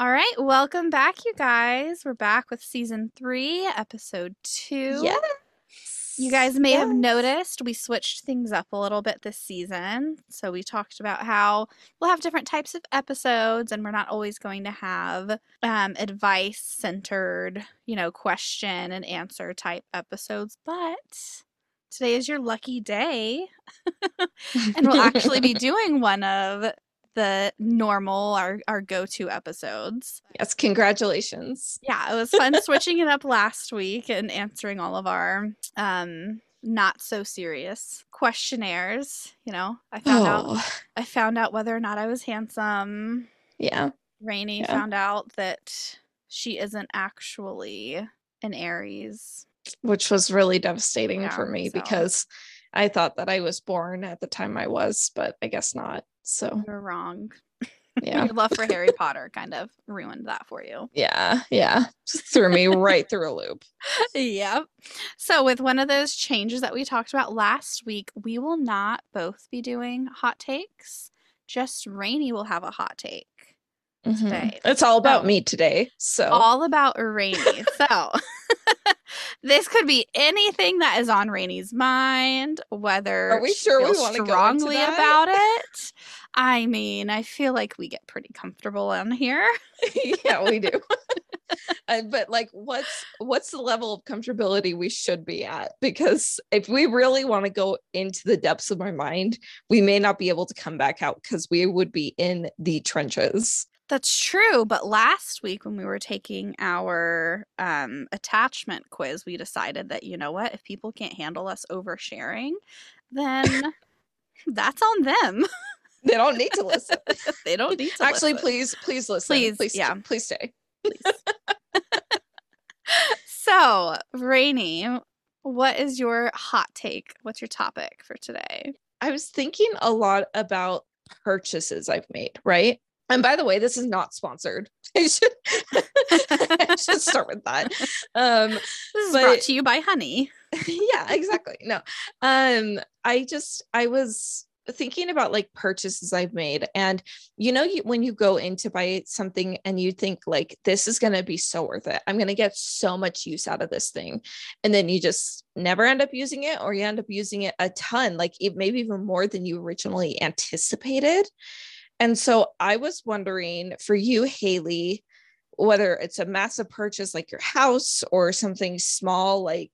All right, welcome back, you guys. We're back with season three, episode two. Yes. You guys may have noticed we switched things up a little bit this season. So we talked about how we'll have different types of episodes, and we're not always going to have um, advice centered, you know, question and answer type episodes. But today is your lucky day, and we'll actually be doing one of the normal, our, our go to episodes. yes, congratulations. Yeah, it was fun switching it up last week and answering all of our um not so serious questionnaires. You know, I found out Oh, I found out whether or not I was handsome. yeah. Rainy Yeah. found out that she isn't actually an Aries. Which was really devastating Yeah, for me so- because I thought that I was born at the time I was, but I guess not. So, You're wrong. yeah. Your love for Harry Potter kind of ruined that for you. Yeah. Yeah. Just threw me right through a loop. yep. So, with one of those changes that we talked about last week, we will not both be doing hot takes. Just Rainy will have a hot take. Mhm. Today. It's all about So- me today. So, All about Rainy. so, this could be anything that is on Rainy's mind, whether Are we sure we feels wanna strongly that? about it. I mean, I feel like we get pretty comfortable on here. yeah, we do. Uh, but like what's what's the level of comfortability we should be at because if we really want to go into the depths of my mind we may not be able to come back out because we would be in the trenches That's true, but last week when we were taking our um, attachment quiz, we decided that you know what, if people can't handle us oversharing, then that's on them. they don't need to listen they don't need to actually listen. please please listen Please, please yeah. please stay So, Rainy, what is your hot take? What's your topic for today? i was thinking a lot about purchases i've made right and by the way this is not sponsored. I should, I should start with that. Um This is brought to you by Honey. yeah exactly. No. Um i just i was thinking about like purchases i've made. And you know you, when you go in to buy something and you think like this is going to be so worth it. I'm going to get so much use out of this thing. And then you just never end up using it or you end up using it a ton like it maybe even more than you originally anticipated and so i was wondering for you haley whether it's a massive purchase like your house or something small like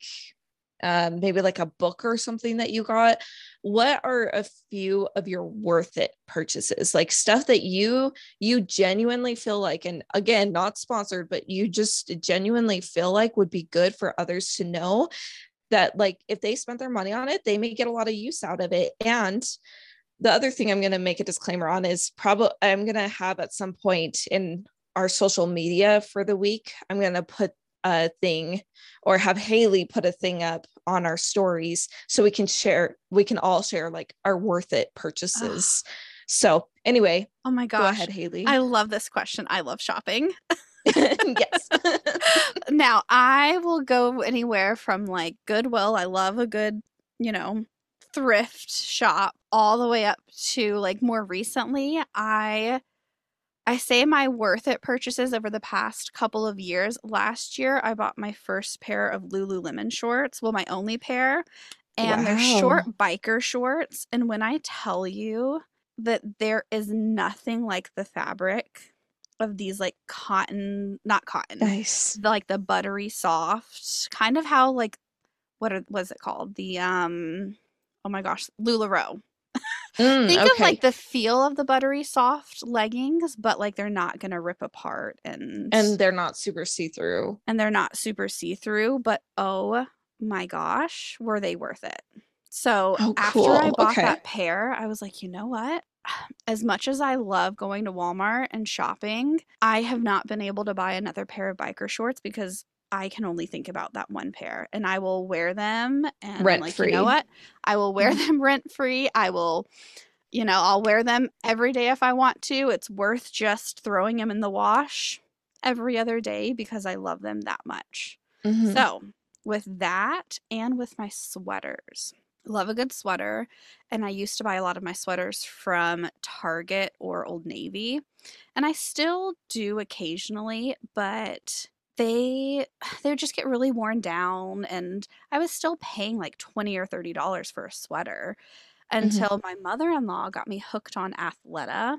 um, maybe like a book or something that you got what are a few of your worth it purchases? Like stuff that you you genuinely feel like and again not sponsored but you just genuinely feel like would be good for others to know that like if they spent their money on it they may get a lot of use out of it. And the other thing i'm going to make a disclaimer on is probably i'm going to have at some point in our social media for the week i'm going to put a thing or have Haley put a thing up on our stories so we can share we can all share like our worth it purchases. Ah. so anyway, Oh my gosh. go ahead Haley. I love this question. I love shopping. yes. now I will go anywhere from like Goodwill. I love a good, you know, thrift shop all the way up to like more recently. I I say my worth it purchases over the past couple of years. Last year I bought my first pair of Lululemon shorts. Well, my only pair. And they're short biker shorts. And when I tell you that there is nothing like the fabric of these like cotton, not cotton, nice. the, like the buttery soft, kind of how like what are, was it called? The um oh my gosh, Lularoe. Mm, Think of like the feel of the buttery soft leggings, but like they're not gonna rip apart and and they're not super see-through. and they're not super see-through, but oh my gosh, were they worth it? So Oh, after I bought Okay. that pair, I was like, you know what? As much as I love going to Walmart and shopping, I have not been able to buy another pair of biker shorts because I can only think about that one pair and I will wear them and I'm like, you Rent-free. know what? I will wear them rent free. I will, you know, I'll wear them every day if I want to. It's worth just throwing them in the wash every other day because I love them that much. Mhm. So, with that and with my sweaters, Love a good sweater. And I used to buy a lot of my sweaters from Target or Old Navy. And I still do occasionally, but they they would just get really worn down and I was still paying like 20 or 30 dollars for a sweater Mhm. until my mother-in-law got me hooked on Athleta.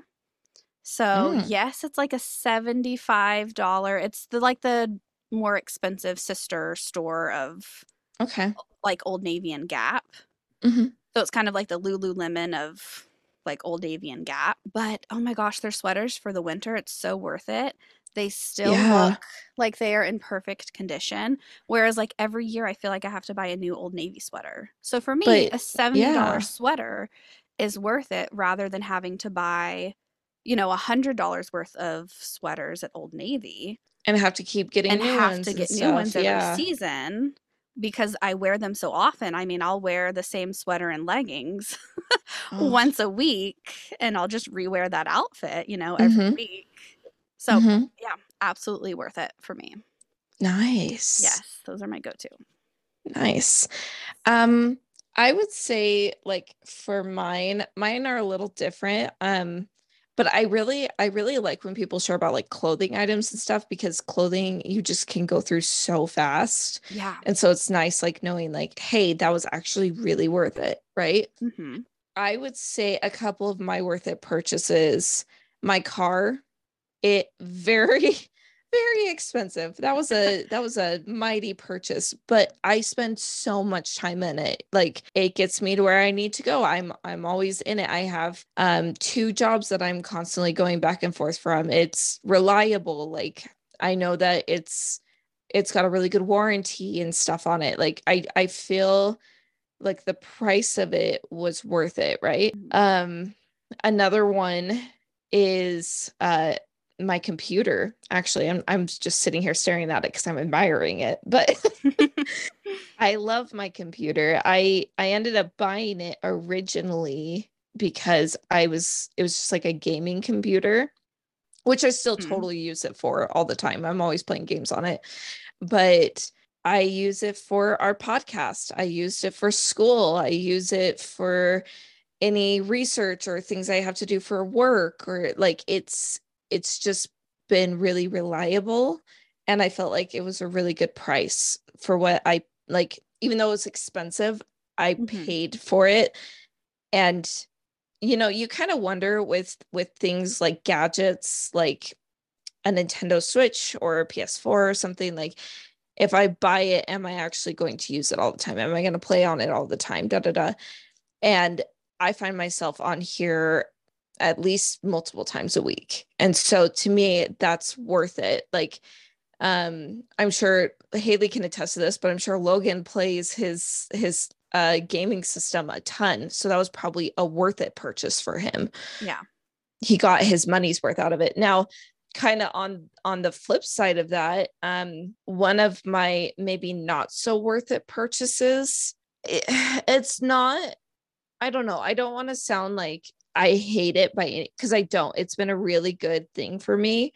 So, Mm, yes, it's like a $75 it's the like the more expensive sister store of okay. like Old Navy and Gap. Mhm. So it's kind of like the Lululemon of like Old Navy and Gap. But oh my gosh, their sweaters for the winter, it's so worth it. They still Yeah. look like they are in perfect condition. Whereas like every year I feel like I have to buy a new Old Navy sweater. So for me, But a $70 yeah. sweater is worth it rather than having to buy, you know, a $100 worth of sweaters at Old Navy And have to keep getting and new have ones to get new stuff. ones every Yeah. season because I wear them so often. I mean, I'll wear the same sweater and leggings Oh. once a week and I'll just rewear that outfit, you know, every Mhm. week. So, Mhm. yeah, absolutely worth it for me. Nice. Yes, those are my go-to. Nice. Um, I would say like for mine, mine are a little different. Um, but I really, I really like when people share about like clothing items and stuff because clothing you just can go through so fast. Yeah. And so it's nice like knowing like, hey, that was actually really worth it, right? hmm I would say a couple of my worth it purchases, my car, it very very expensive. That was a that was a mighty purchase, but I spend so much time in it. Like it gets me to where I need to go. I'm I'm always in it. I have um two jobs that I'm constantly going back and forth from. It's reliable. Like I know that it's it's got a really good warranty and stuff on it. Like I I feel like the price of it was worth it, right? Mhm. Um another one is uh my computer. Actually, I'm I'm just sitting here staring at it because I'm admiring it. But I love my computer. I I ended up buying it originally because I was it was just like a gaming computer, which I still Mhm. totally use it for all the time. I'm always playing games on it. But I use it for our podcast. I used it for school. I use it for any research or things I have to do for work or like it's it's just been really reliable. And I felt like it was a really good price for what I like even though it was expensive I Mhm. paid for it. And you know you kind of wonder with with things like gadgets like a Nintendo Switch or a PS4 or something like if I buy it am I actually going to use it all the time? Am I going to play on it all the time? Da da da. And I find myself on here at least multiple times a week. And so to me, that's worth it. Like, um, I'm sure Haley can attest to this, but I'm sure Logan plays his his uh gaming system a ton. So that was probably a worth it purchase for him. Yeah. He got his money's worth out of it. Now, kind of on on the flip side of that, um, one of my maybe not so worth it purchases, it, it's not I don't know. I don't want to sound like I hate it by any because I don't. It's been a really good thing for me.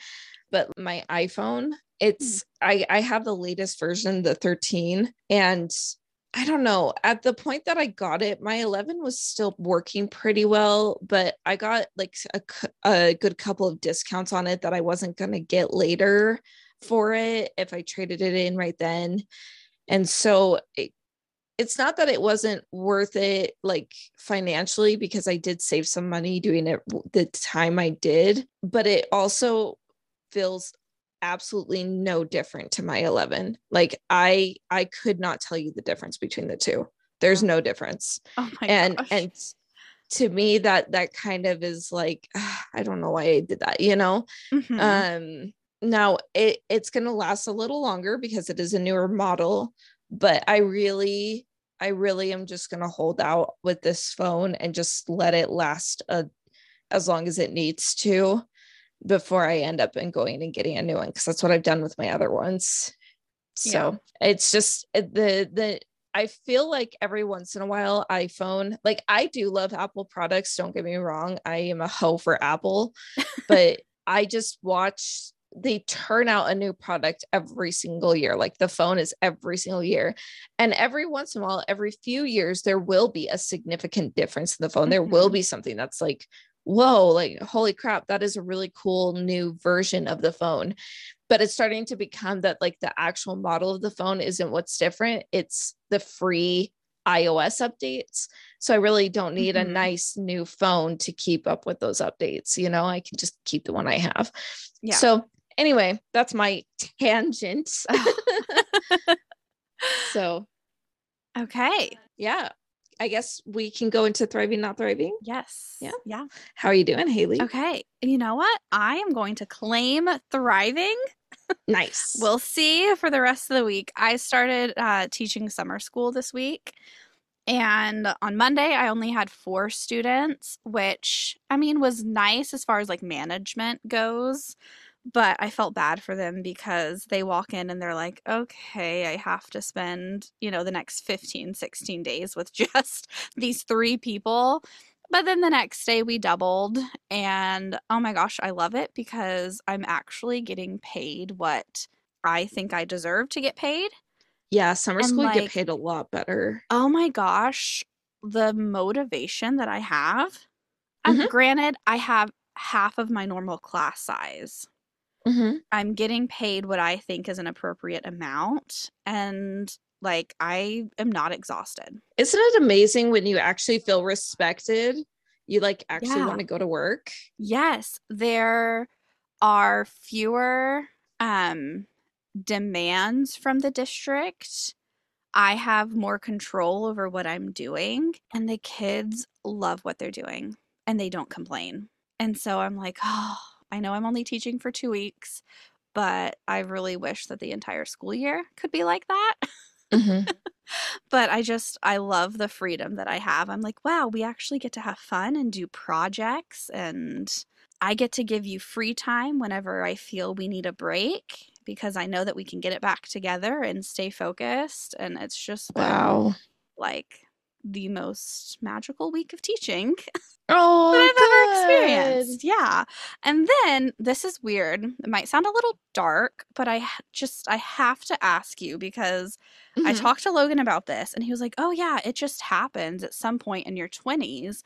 But my iPhone, it's I I have the latest version, the 13, and I don't know. At the point that I got it, my 11 was still working pretty well, but I got like a, a good couple of discounts on it that I wasn't going to get later for it if I traded it in right then. And so it, it's not that it wasn't worth it like financially because I did save some money doing it the time I did, but it also feels absolutely no different to my 11. Like I I could not tell you the difference between the two. There's no difference. Oh my and gosh. and to me that that kind of is like I don't know why I did that, you know? Mhm. Um now it it's going to last a little longer because it is a newer model, but I really I really am just going to hold out with this phone and just let it last a, as long as it needs to before I end up and going and getting a new one because that's what I've done with my other ones. So it's just eh, the the I feel like every once in a while iPhone like I do love Apple products don't get me wrong I am a hoe for Apple but I just watch they turn out a new product every single year. Like the phone is every single year. And every once in a while, every few years, there will be a significant difference in the phone. Mm-hmm. There will mm-hmm. be something that's like, whoa, like, holy crap, that is a really cool new version of the phone. But it's starting to become that like the actual model of the phone isn't what's different, it's the free iOS updates. So I really don't need mm-hmm. a nice new phone to keep up with those updates. You know, I can just keep the one I have. Yeah. So anyway, that's my tangent. so, okay. Yeah. I guess we can go into thriving, not thriving. Yes. Yeah. Yeah. How are you doing, Haley? Okay. You know what? I am going to claim thriving. nice. we'll see for the rest of the week. I started uh, teaching summer school this week. And on Monday, I only had four students, which I mean was nice as far as like management goes but I felt bad for them because they walk in and they're like, okay, I have to spend, you know, the next 15, 16 days with just these three people. But then the next day we doubled. And oh my gosh, I love it because I'm actually getting paid what I think I deserve to get paid. Yeah, summer and school like, get paid a lot better. Oh my gosh, the motivation that I have. Mm-hmm. granted, I have half of my normal class size. Mm-hmm. I'm getting paid what I think is an appropriate amount. And like, I am not exhausted. Isn't it amazing when you actually feel respected? You like actually yeah. want to go to work? Yes. There are fewer um, demands from the district. I have more control over what I'm doing, and the kids love what they're doing and they don't complain. And so I'm like, oh, I know I'm only teaching for two weeks, but I really wish that the entire school year could be like that. Mm-hmm. but I just, I love the freedom that I have. I'm like, wow, we actually get to have fun and do projects, and I get to give you free time whenever I feel we need a break because I know that we can get it back together and stay focused. And it's just, wow, like the most magical week of teaching. Oh, that I've good. ever experienced. Yeah. And then this is weird. It might sound a little dark, but I just I have to ask you because mm-hmm. I talked to Logan about this and he was like, "Oh yeah, it just happens at some point in your 20s."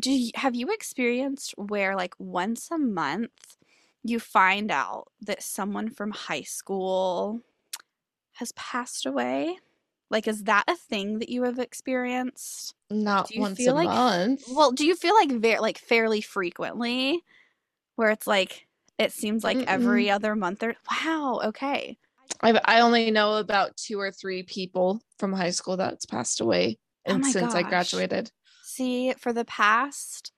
Do you, have you experienced where like once a month you find out that someone from high school has passed away? Like, is that a thing that you have experienced? Not once a like, month. Well, do you feel like very like fairly frequently, where it's like it seems like Mm-mm. every other month or wow, okay. I I only know about two or three people from high school that's passed away, oh and oh since gosh. I graduated. See, for the past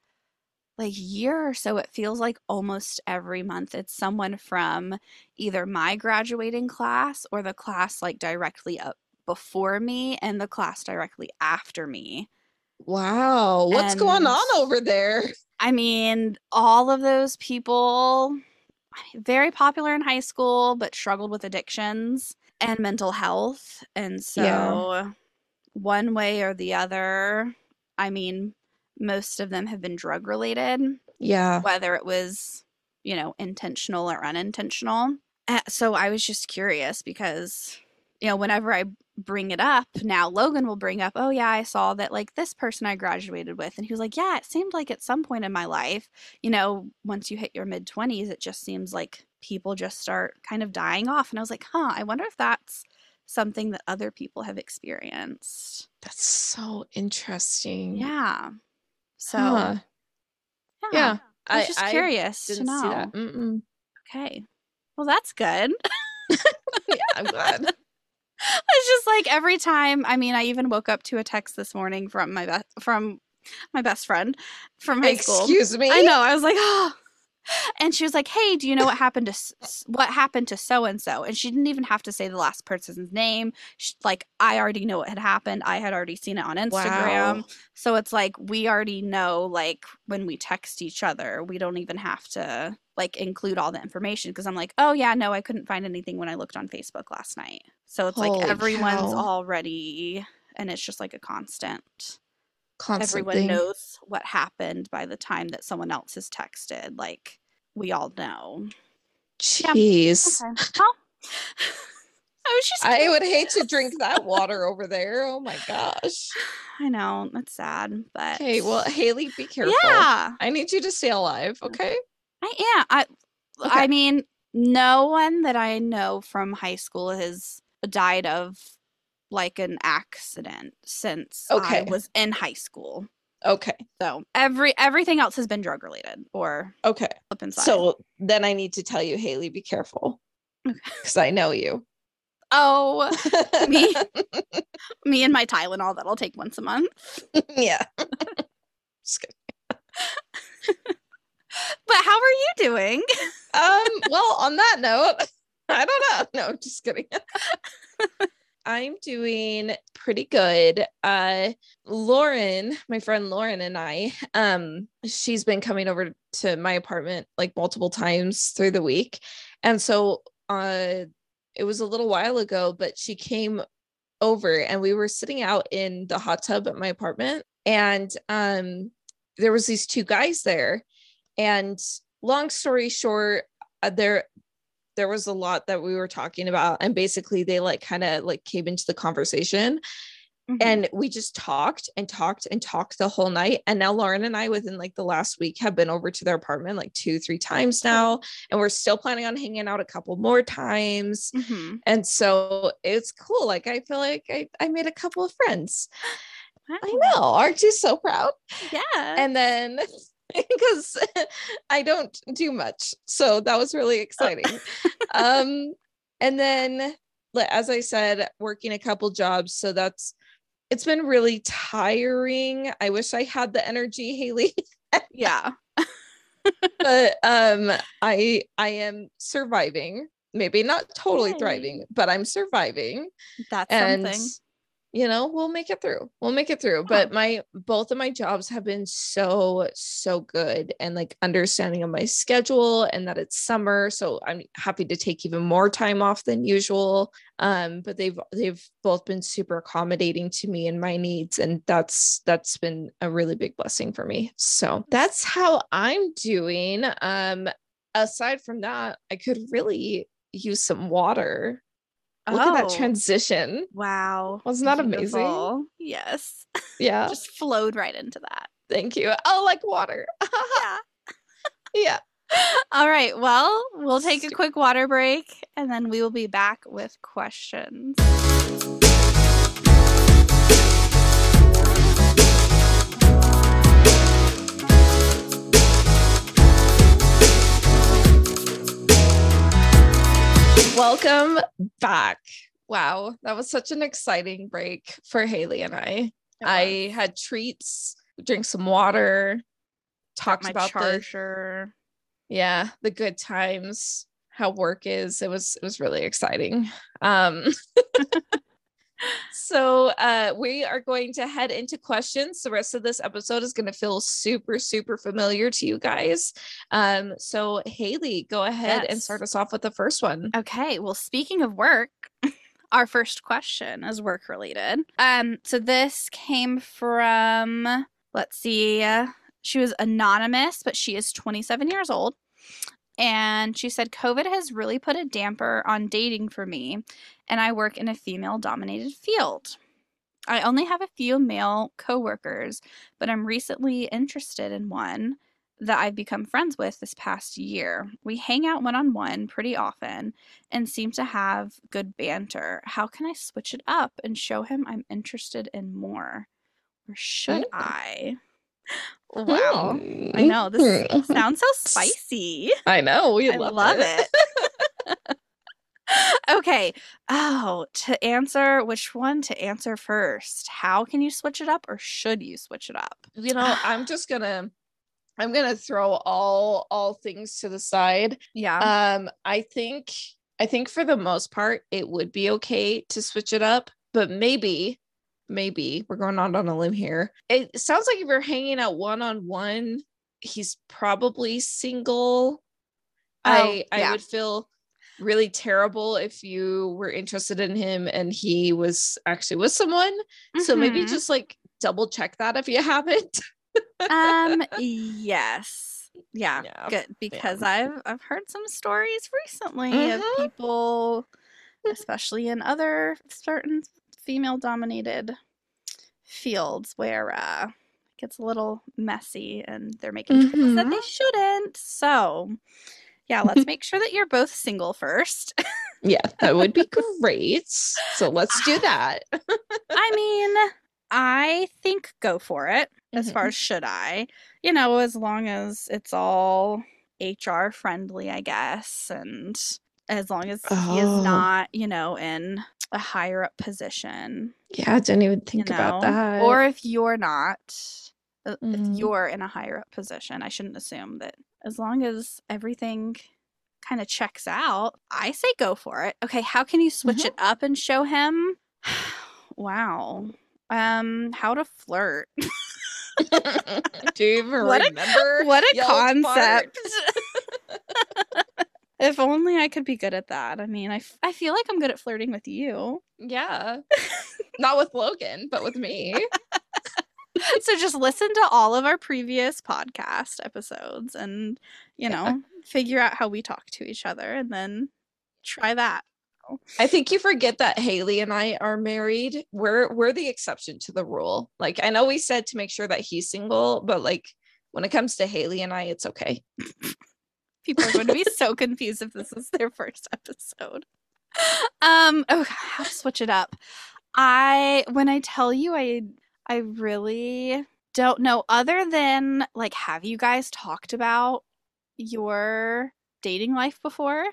like year or so it feels like almost every month it's someone from either my graduating class or the class like directly up before me and the class directly after me. Wow. What's and, going on over there? I mean, all of those people very popular in high school but struggled with addictions and mental health. And so yeah. one way or the other, I mean, most of them have been drug related. Yeah. Whether it was, you know, intentional or unintentional. So I was just curious because you know, whenever I bring it up, now Logan will bring up, oh, yeah, I saw that like this person I graduated with. And he was like, yeah, it seemed like at some point in my life, you know, once you hit your mid 20s, it just seems like people just start kind of dying off. And I was like, huh, I wonder if that's something that other people have experienced. That's so interesting. Yeah. So, huh. yeah. yeah. I was just I, curious I to know. Okay. Well, that's good. yeah, I'm glad. It's just like every time. I mean, I even woke up to a text this morning from my best from my best friend from high Excuse school. Excuse me. I know. I was like, oh. And she was like, "Hey, do you know what happened to what happened to so and so?" And she didn't even have to say the last person's name. She, like, I already know what had happened. I had already seen it on Instagram. Wow. So it's like we already know. Like when we text each other, we don't even have to like include all the information because I'm like, oh yeah, no, I couldn't find anything when I looked on Facebook last night. So it's Holy like everyone's cow. already, and it's just like a constant. Constant Everyone thing. knows what happened by the time that someone else has texted. Like we all know. Jeez. Okay. Well, I was just I would hate to drink that water over there. Oh my gosh. I know, that's sad, but Okay, well, Haley, be careful. Yeah, I need you to stay alive, okay? I am. I Okay. I mean, no one that I know from high school has died of like an accident since Okay. I was in high school. Okay. So every everything else has been drug related or Okay. flip inside. So then I need to tell you, Haley, be careful. Okay. Because I know you. oh, Me? me and my Tylenol that I'll take once a month. yeah. Just kidding. But how are you doing? um, well, on that note, I don't know. No, just kidding. I'm doing pretty good. Uh Lauren, my friend Lauren and I, um, she's been coming over to my apartment like multiple times through the week. And so uh it was a little while ago, but she came over and we were sitting out in the hot tub at my apartment and um there was these two guys there and long story short uh, there there was a lot that we were talking about and basically they like kind of like came into the conversation. Mhm. and we just talked and talked and talked the whole night. And now lauren and i within like the last week have been over to their apartment like two three times now. And we're still planning on hanging out a couple more times. Mhm. and so it's cool. Like i feel like i, I made a couple of friends. I know. Aren't you so proud? Yeah. and then because I don't do much. So that was really exciting. um and then as I said, working a couple jobs. So that's it's been really tiring. I wish I had the energy, Haley, yeah. but um I I am surviving. Maybe not totally Yay. thriving, but I'm surviving. That's and something. You know we'll make it through we'll make it through. But my both of my jobs have been so so good and like understanding of my schedule and that it's summer so i'm happy to take even more time off than usual. Um but they've they've both been super accommodating to me and my needs and that's that's been a really big blessing for me. So that's how i'm doing. Um aside from that i could really use some water look at that Oh. transition Wow. Wasn't that amazing? Yes. Yeah. Just flowed right into that. Thank you. Oh, like water. Yeah. yeah. All right. Well, we'll take a quick water break and then we will be back with questions. Welcome back. Wow. That was such an exciting break for Haley and I. I had treats, drink some water, talked about the yeah, the good times, how work is. It was it was really exciting. Um so uh we are going to head into questions. The rest of this episode is going to feel super super familiar to you guys. Um so Haley, go ahead and start us off with the first one. Okay, well, speaking of work, our first question is work related. Um, so this came from let's see, uh, she was anonymous, but she is 27 years old. And she said, COVID has really put a damper on dating for me, and I work in a female dominated field. I only have a few male coworkers, but I'm recently interested in one that I've become friends with this past year. We hang out one on one pretty often and seem to have good banter. How can I switch it up and show him I'm interested in more? Or should Mm. I? Wow. Hmm. I know this sounds so spicy. I know. We I love, love it. it. okay. Oh, to answer which one to answer first? How can you switch it up or should you switch it up? you know, I'm just gonna I'm gonna throw all all things to the side. Yeah. Um, I think I think for the most part it would be okay to switch it up, but maybe maybe we're going out on a limb here. It sounds like if you're hanging out one on one, he's probably single. I I Oh, yeah. would feel really terrible if you were interested in him and he was actually with someone. So maybe Mhm. just like double check that if you haven't. um yes. Yeah, Yeah. good because I've I've heard some stories recently of Mhm. people, especially in other certain female dominated fields where uh it gets a little messy and they're making choices that they Mhm. shouldn't. So, yeah, let's make sure that you're both single first. Yeah, that would be great. So let's do that. I mean, I think go for it as far Mhm. as should I. You know, as long as it's all HR friendly, I guess, and as long as he is Oh. not, you know, in a higher up position, Yeah, I didn't even you think know, about that. or if you're not, Mhm. if you're in a higher up position, I shouldn't assume that as long as everything kind of checks out, I say go for it. Okay, how can you switch Mhm. it up and show him? wow. Um, how to flirt. do you even What a- remember? what a concept. if only I could be good at that. I mean, I, f- I feel like I'm good at flirting with you. Yeah. Not with Logan, but with me. so just listen to all of our previous podcast episodes and, you Yeah. know, figure out how we talk to each other and then try that. I think you forget that Haley and I are married. We're we're the exception to the rule. Like I know we said to make sure that he's single, but like when it comes to Haley and I, it's okay. People are going to be so confused if this is their first episode. Um, oh, how to switch it up. I when I tell you I I really don't know other than like have you guys talked about your dating life before?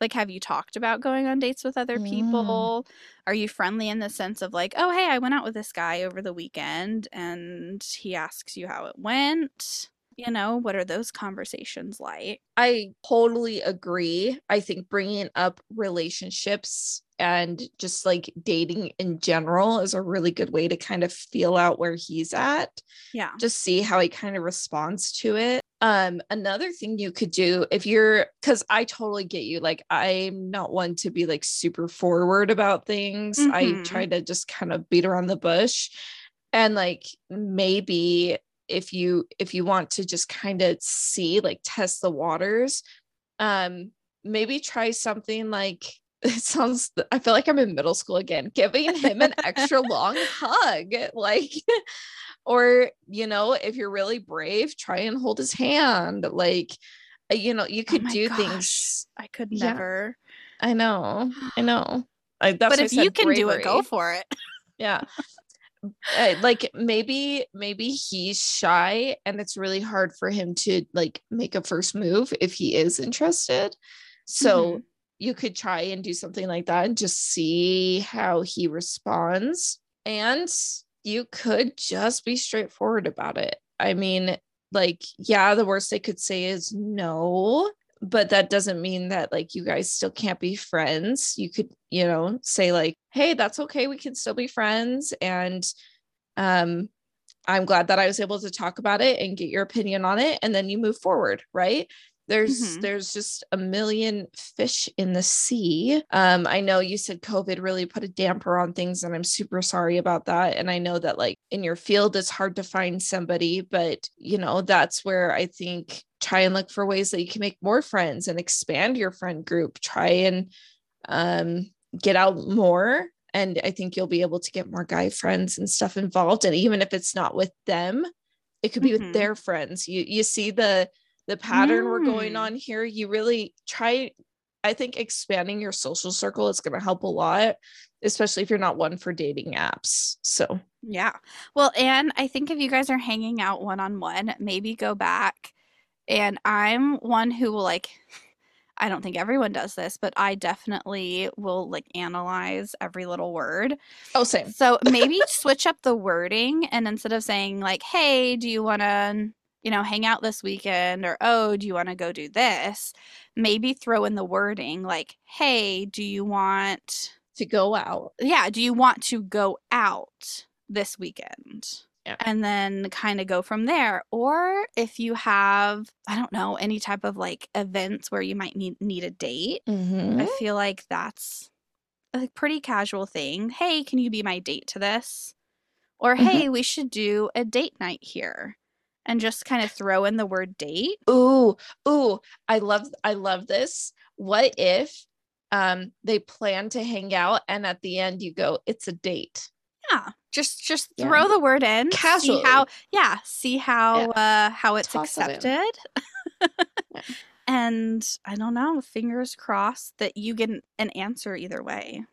Like have you talked about going on dates with other Mm. people? Are you friendly in the sense of like, "Oh, hey, I went out with this guy over the weekend and he asks you how it went?" You know, what are those conversations like? I totally agree. I think bringing up relationships and just like dating in general is a really good way to kind of feel out where he's at. Yeah. just see how he kind of responds to it. Um, another thing you could do if you're because I totally get you, like I'm not one to be like super forward about things. I Mhm. try to just kind of beat around the bush. And like maybe if you if you want to just kind of see like test the waters, um, maybe try something like it sounds i feel like i'm in middle school again giving him an extra long hug like or you know if you're really brave try and hold his hand like uh, you know you Oh could my do gosh, things I could Yeah. never. i know i know I, that's but if you can do it, go for it. yeah like maybe maybe he's shy and it's really hard for him to like make a first move if he is interested. So Mhm. you could try and do something like that and just see how he responds. And you could just be straightforward about it. I mean like yeah the worst they could say is no but that doesn't mean that like you guys still can't be friends. You could you know say like hey that's okay we can still be friends and um i'm glad that i was able to talk about it and get your opinion on it and then you move forward right? There's Mhm. there's just a million fish in the sea. Um i know you said covid really put a damper on things and i'm super sorry about that and i know that like in your field it's hard to find somebody but you know that's where i think try and look for ways that you can make more friends and expand your friend group try and um get out more and i think you'll be able to get more guy friends and stuff involved and even if it's not with them it could be Mhm. with their friends you you see the the pattern we're going Mm. on here you really try i think expanding your social circle is going to help a lot especially if you're not one for dating apps so Yeah. Well, and I think if you guys are hanging out one on one, maybe go back. And I'm one who will like, I don't think everyone does this, but I definitely will like analyze every little word. oh same So maybe switch up the wording and instead of saying like, "Hey, do you want to, you know, hang out this weekend?" or "Oh, do you want to go do this?" maybe throw in the wording like, "Hey, do you want to go out yeah, do you want to go out this weekend?" Yeah. And then kind of go from there. Or if you have, I don't know, any type of like events where you might need need a date, Mhm. I feel like that's a pretty casual thing. Hey, can you be my date to this? Or Mhm. hey, we should do a date night here. and just kind of throw in the word date. Ooh, ooh, I love I love this. What if um they plan to hang out and at the end you go, it's a date. Yeah. Just just Yeah. throw the word in. Casually. See how yeah, see how uh how it's Toss it accepted. Yeah. And I don't know, fingers crossed that you get an- an answer either way.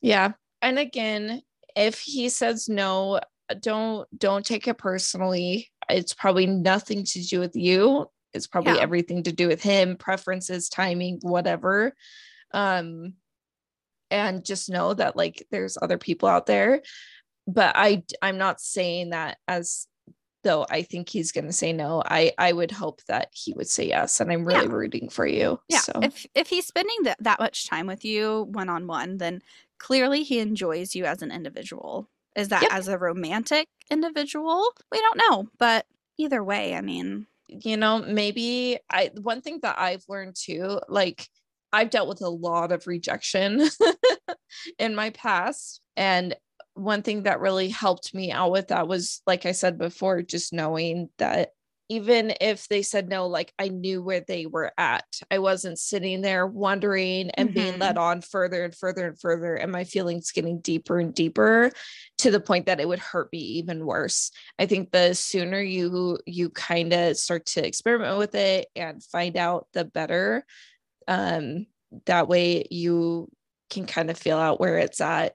Yeah. And again, if he says no, don't don't take it personally. It's probably nothing to do with you. It's probably Yeah. everything to do with him, preferences, timing, whatever. Um and just know that like there's other people out there. But I I'm not saying that as though I think he's going to say no. I I would hope that he would say yes and I'm really Yeah. rooting for you. Yeah. So If if he's spending that that much time with you one on one, then clearly he enjoys you as an individual. Is that Yep. as a romantic individual? We don't know, but either way, I mean, you know maybe i one thing that i've learned too like i've dealt with a lot of rejection in my past and one thing that really helped me out with that was like i said before just knowing that even if they said no like i knew where they were at i wasn't sitting there wondering and being Mhm. led on further and further and further and my feelings getting deeper and deeper to the point that it would hurt me even worse I think the sooner you you kind of start to experiment with it and find out, the better. Um, that way you can kind of feel out where it's at,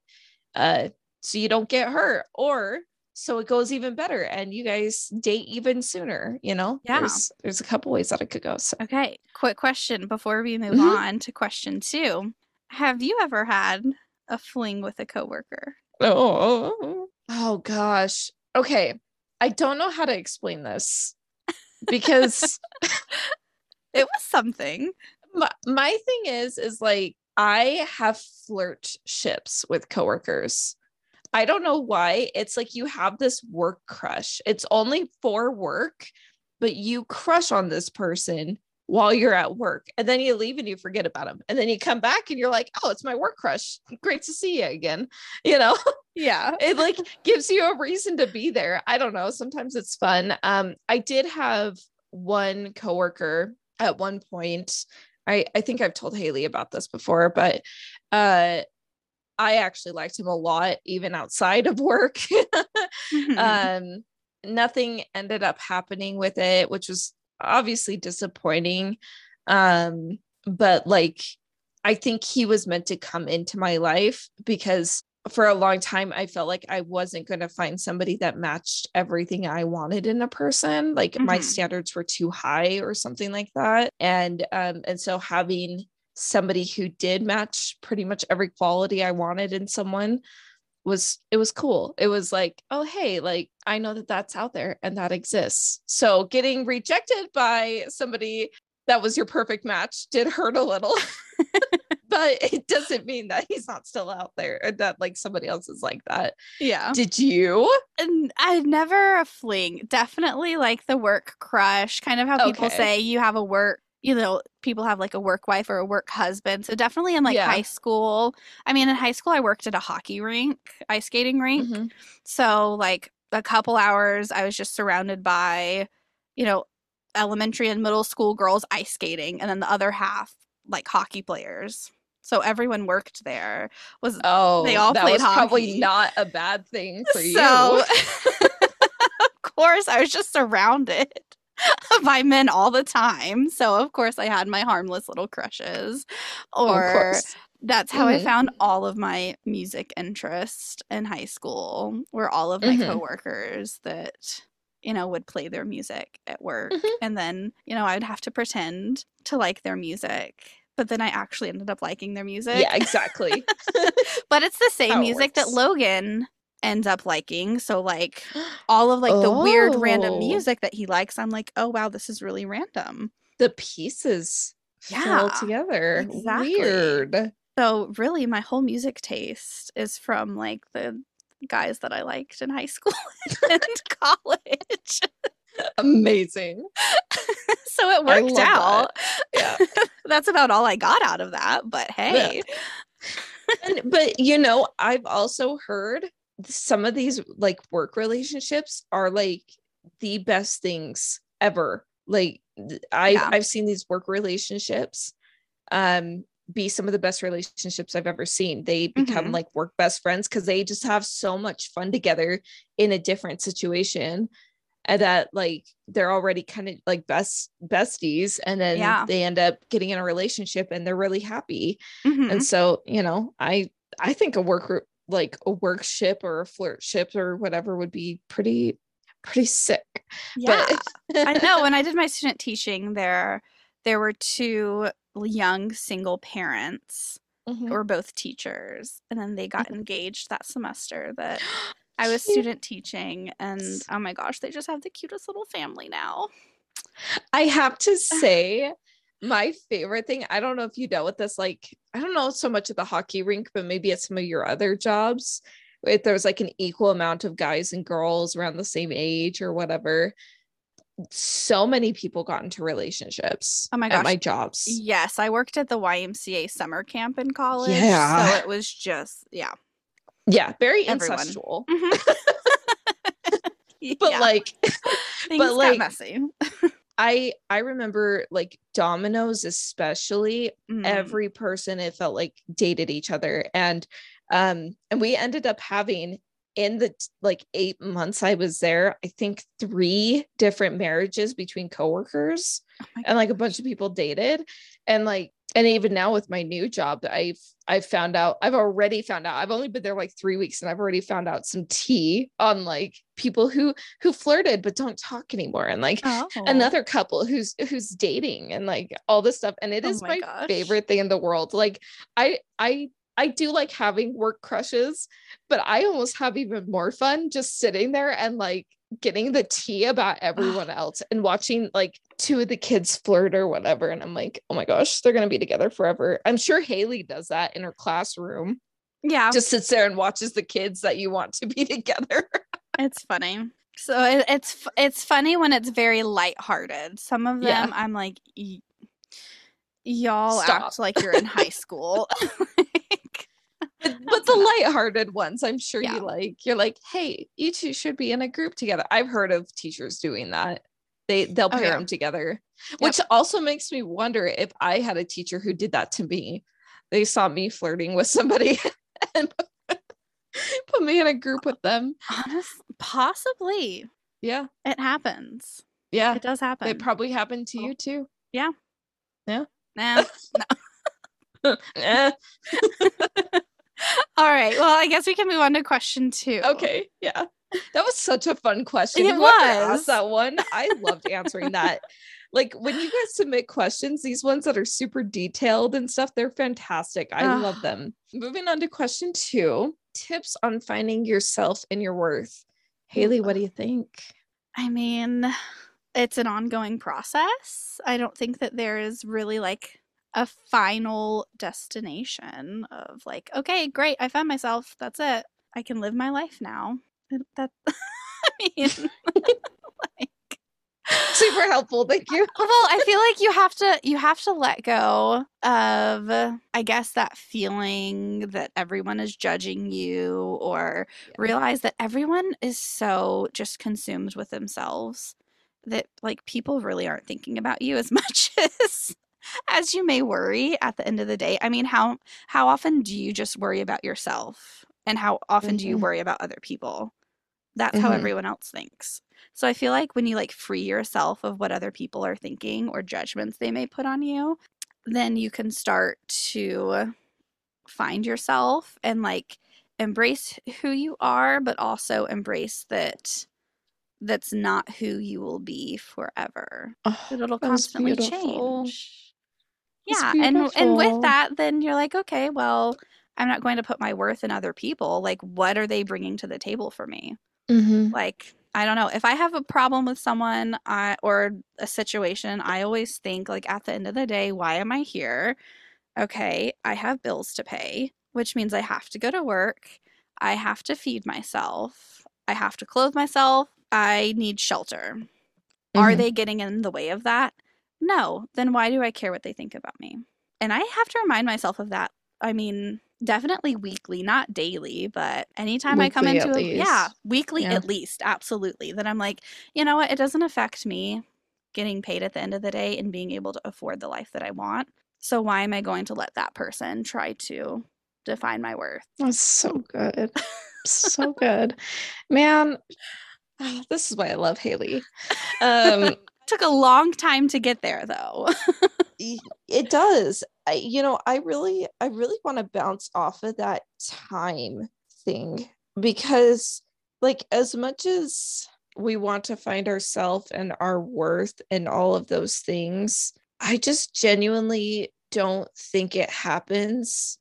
uh, so you don't get hurt, or so it goes even better, and you guys date even sooner. You know, Yeah. There's there's a couple ways that it could go. So okay. Quick question before we move Mhm. on to question two. Have you ever had a fling with a coworker? oh, oh gosh. Okay, I don't know how to explain this because. It was something. my, my thing is is like i have flirt ships with coworkers i don't know why it's like you have this work crush it's only for work but you crush on this person while you're at work and then you leave and you forget about them and then you come back and you're like oh it's my work crush great to see you again you know Yeah. it like gives you a reason to be there. I don't know. Sometimes it's fun. Um, I did have one coworker at one point. I I think I've told Haley about this before, but uh, I actually liked him a lot, even outside of work. Mhm. um, nothing ended up happening with it, which was obviously disappointing. Um, but like, I think he was meant to come into my life because for a long time I felt like I wasn't going to find somebody that matched everything I wanted in a person. Like my Mhm. standards were too high or something like that. And um, and so having somebody who did match pretty much every quality I wanted in someone was it was cool. It was like, oh hey, like I know that that's out there and that exists. So getting rejected by somebody that was your perfect match did hurt a little. but it doesn't mean that he's not still out there and that like somebody else is like that. yeah. Did you? And I never a fling. Definitely like the work crush, kind of how people say you have a work, you know, people have like a work wife or a work husband. So definitely in like Yeah. high school. I mean, in high school, I worked at a hockey rink, ice skating rink. Mhm. So like a couple hours, I was just surrounded by, you know, elementary and middle school girls ice skating, and then the other half like hockey players. So everyone worked there. Was Oh, They all that played was probably not a bad thing for you. So, of course, I was just surrounded by men all the time. So, of course, I had my harmless little crushes. of Or course. that's how I Mhm. found all of my music interest in high school, were all of my Mhm. coworkers that, you know, would play their music at work. Mhm. And then, you know, I'd have to pretend to like their music. But then I actually ended up liking their music Yeah, exactly. but it's the same it music that. Logan ends up liking. So like all of like the weird random Oh. music that he likes, I'm like, oh wow, this is really random. the pieces Yeah, together. exactly. Weird. So really my whole music taste is from like the guys that I liked in high school and college. Amazing. so it worked love that. out. Yeah. That's about all I got out of that. But hey, and, but you know, I've also heard some of these like work relationships are like the best things ever. Like I Yeah. I've seen these work relationships um be some of the best relationships I've ever seen. They become Mhm. like work best friends because they just have so much fun together in a different situation. And that like they're already kind of like best besties, and then Yeah. they end up getting in a relationship and they're really happy. Mhm. And so, you know, I I think a work like a work ship or a flirt ship or whatever would be pretty pretty sick. yeah. But I know when I did my student teaching there there were two young single parents Mhm. who were both teachers and then they got engaged that semester that I was student teaching and oh my gosh they just have the cutest little family now. I have to say, my favorite thing, I don't know if you dealt with this, like, I don't know so much at the hockey rink, but maybe at some of your other jobs, if there was like an equal amount of guys and girls around the same age or whatever. So many people got into relationships Oh my at gosh. my jobs. Yes, I worked at the YMCA summer camp in college. Yeah. So it was just yeah. Yeah, very Everyone. incestual. Mhm. But Yeah, like things got like, messy. I I remember like Domino's especially Mm. every person it felt like dated each other. And um and we ended up having in the like 8 months I was there I think 3 different marriages between coworkers Oh and like a bunch of people dated. And like and even now with my new job I've I've found out I've already found out I've only been there like 3 weeks and I've already found out some tea on like people who who flirted but don't talk anymore. And like Oh. another couple who's who's dating and like all this stuff. And it Oh is my my, favorite thing in the world. Like i i i do like having work crushes but i almost have even more fun just sitting there and like getting the tea about everyone else and watching like two of the kids flirt or whatever and i'm like oh my gosh they're going to be together forever i'm sure haley does that in her classroom Yeah, just sits there and watches the kids that you want to be together it's funny. So it, it's it's funny when it's very lighthearted. Some of them Yeah. I'm like y'all Stop. act like you're in high school. But, but the lighthearted ones, I'm sure Yeah. you like. You're like, hey, you two should be in a group together. I've heard of teachers doing that. They they'll Oh, pair yeah. them together, which also makes me wonder if I had a teacher who did that to me. They saw me flirting with somebody and put me in a group with them. honest, possibly Yeah, it happens. yeah. It does happen. It probably happened to Oh. you too. Yeah. Yeah. Nah. Eh, All right. Well, I guess we can move on to question two. okay, yeah. That was such a fun question. It was. that one. I loved answering that. Like when you guys submit questions, these ones that are super detailed and stuff, they're fantastic. I love them. Moving on to question two tips on finding yourself and your worth. Haley, what do you think? I mean, it's an ongoing process. I don't think that there is really like a final destination of like, okay, great, I found myself. That's it. I can live my life now. That I mean, like Super helpful. Thank you. well, I feel like you have to you have to let go of I guess that feeling that everyone is judging you or Yeah. realize that everyone is so just consumed with themselves that like people really aren't thinking about you as much as as you may worry at the end of the day. I mean, how how often do you just worry about yourself and how often do you Mhm. worry about other people? That's how Mhm. everyone else thinks. So I feel like when you like free yourself of what other people are thinking or judgments they may put on you, then you can start to find yourself and like embrace who you are, but also embrace that that's not who you will be forever. Oh, That it'll constantly beautiful. change. Yeah, and and with that, then you're like, okay, well, I'm not going to put my worth in other people. Like, what are they bringing to the table for me? Mhm. like i don't know if i have a problem with someone I, or a situation i always think like at the end of the day why am i here okay i have bills to pay which means i have to go to work i have to feed myself i have to clothe myself i need shelter are Mhm. they getting in the way of that no then why do i care what they think about me and i have to remind myself of that i mean definitely weekly, not daily, but anytime I come into a yeah, weekly Yeah. at least, absolutely. That I'm like, you know what, it doesn't affect me getting paid at the end of the day and being able to afford the life that I want. So why am I going to let that person try to define my worth? That's so good. so good. Man, this is why I love Haley. Um Took a long time to get there though. it does. I, you know, I really I really want to bounce off of that time thing because like as much as we want to find ourselves and our worth and all of those things, I just genuinely don't think it happens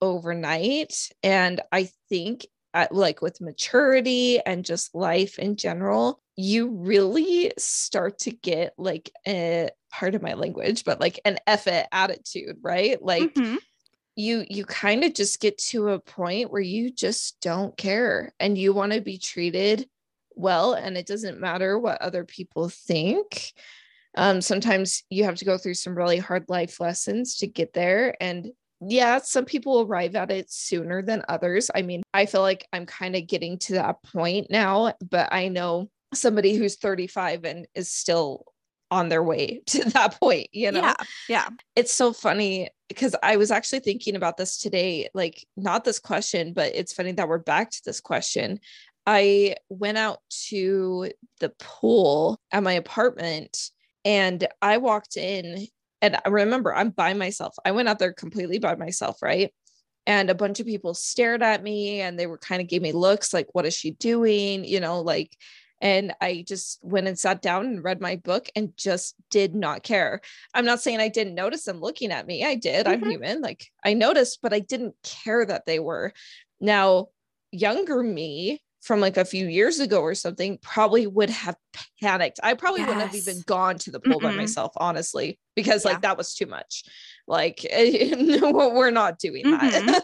overnight and I think uh, like with maturity and just life in general, you really start to get like a part of my language, but like an effort attitude, right? Like Mhm. you you kind of just get to a point where you just don't care and you want to be treated well and it doesn't matter what other people think. Um, sometimes you have to go through some really hard life lessons to get there and yeah, some people arrive at it sooner than others. I mean, I feel like I'm kind of getting to that point now, but I know somebody who's 35 and is still on their way to that point, you know? Yeah. Yeah. It's so funny because I was actually thinking about this today, like not this question, but it's funny that we're back to this question. I went out to the pool at my apartment and I walked in and I remember I'm by myself. I went out there completely by myself, right? And a bunch of people stared at me and they were kind of gave me looks like, what is she doing? You know, like, and I just went and sat down and read my book and just did not care. I'm not saying I didn't notice them looking at me. I did. I'm Mhm. human. Like I noticed, but I didn't care that they were. Now, younger me from like a few years ago or something probably would have panicked. I probably wouldn't have even gone to the pool by Mm-mm. myself, honestly, because Yeah. like that was too much. Like we're not doing that.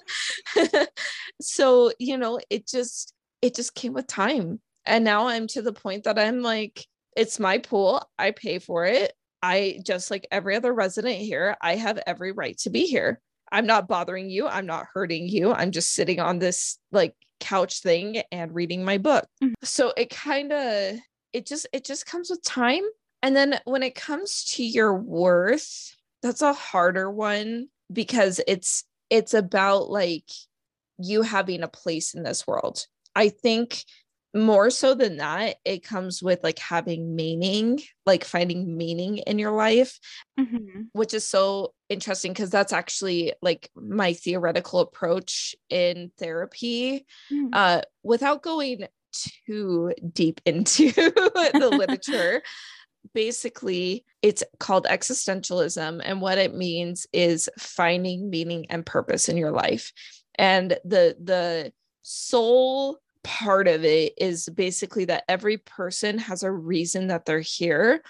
Mm-hmm. so, you know, it just it just came with time. And now I'm to the point that I'm like, it's my pool. I pay for it. I just like every other resident here, I have every right to be here. I'm not bothering you. I'm not hurting you. I'm just sitting on this like couch thing and reading my book. Mhm. So it kind of it just it just comes with time. And then when it comes to your worth, that's a harder one because it's it's about like you having a place in this world. I think more so than that, it comes with like having meaning, like finding meaning in your life Mhm. which is so interesting because that's actually like my theoretical approach in therapy Mm. uh without going too deep into the literature basically it's called existentialism and what it means is finding meaning and purpose in your life and the the sole part of it is basically that every person has a reason that they're here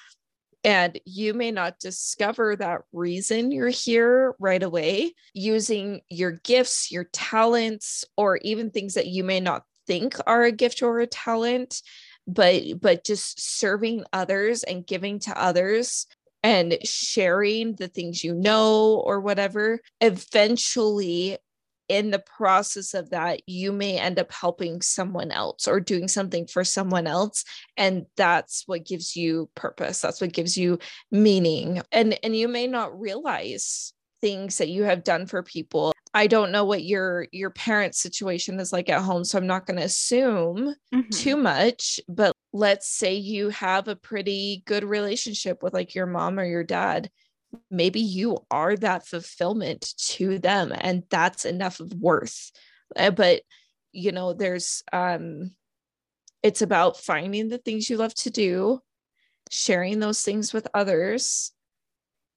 and you may not discover that reason you're here right away using your gifts, your talents, or even things that you may not think are a gift or a talent, but but just serving others and giving to others and sharing the things you know or whatever. Eventually in the process of that, you may end up helping someone else or doing something for someone else and that's what gives you purpose that's what gives you meaning and and you may not realize things that you have done for people i don't know what your your parents situation is like at home so i'm not going to assume Mhm. too much but let's say you have a pretty good relationship with like your mom or your dad maybe you are that fulfillment to them and that's enough of worth. Uh, but you know there's um it's about finding the things you love to do sharing those things with others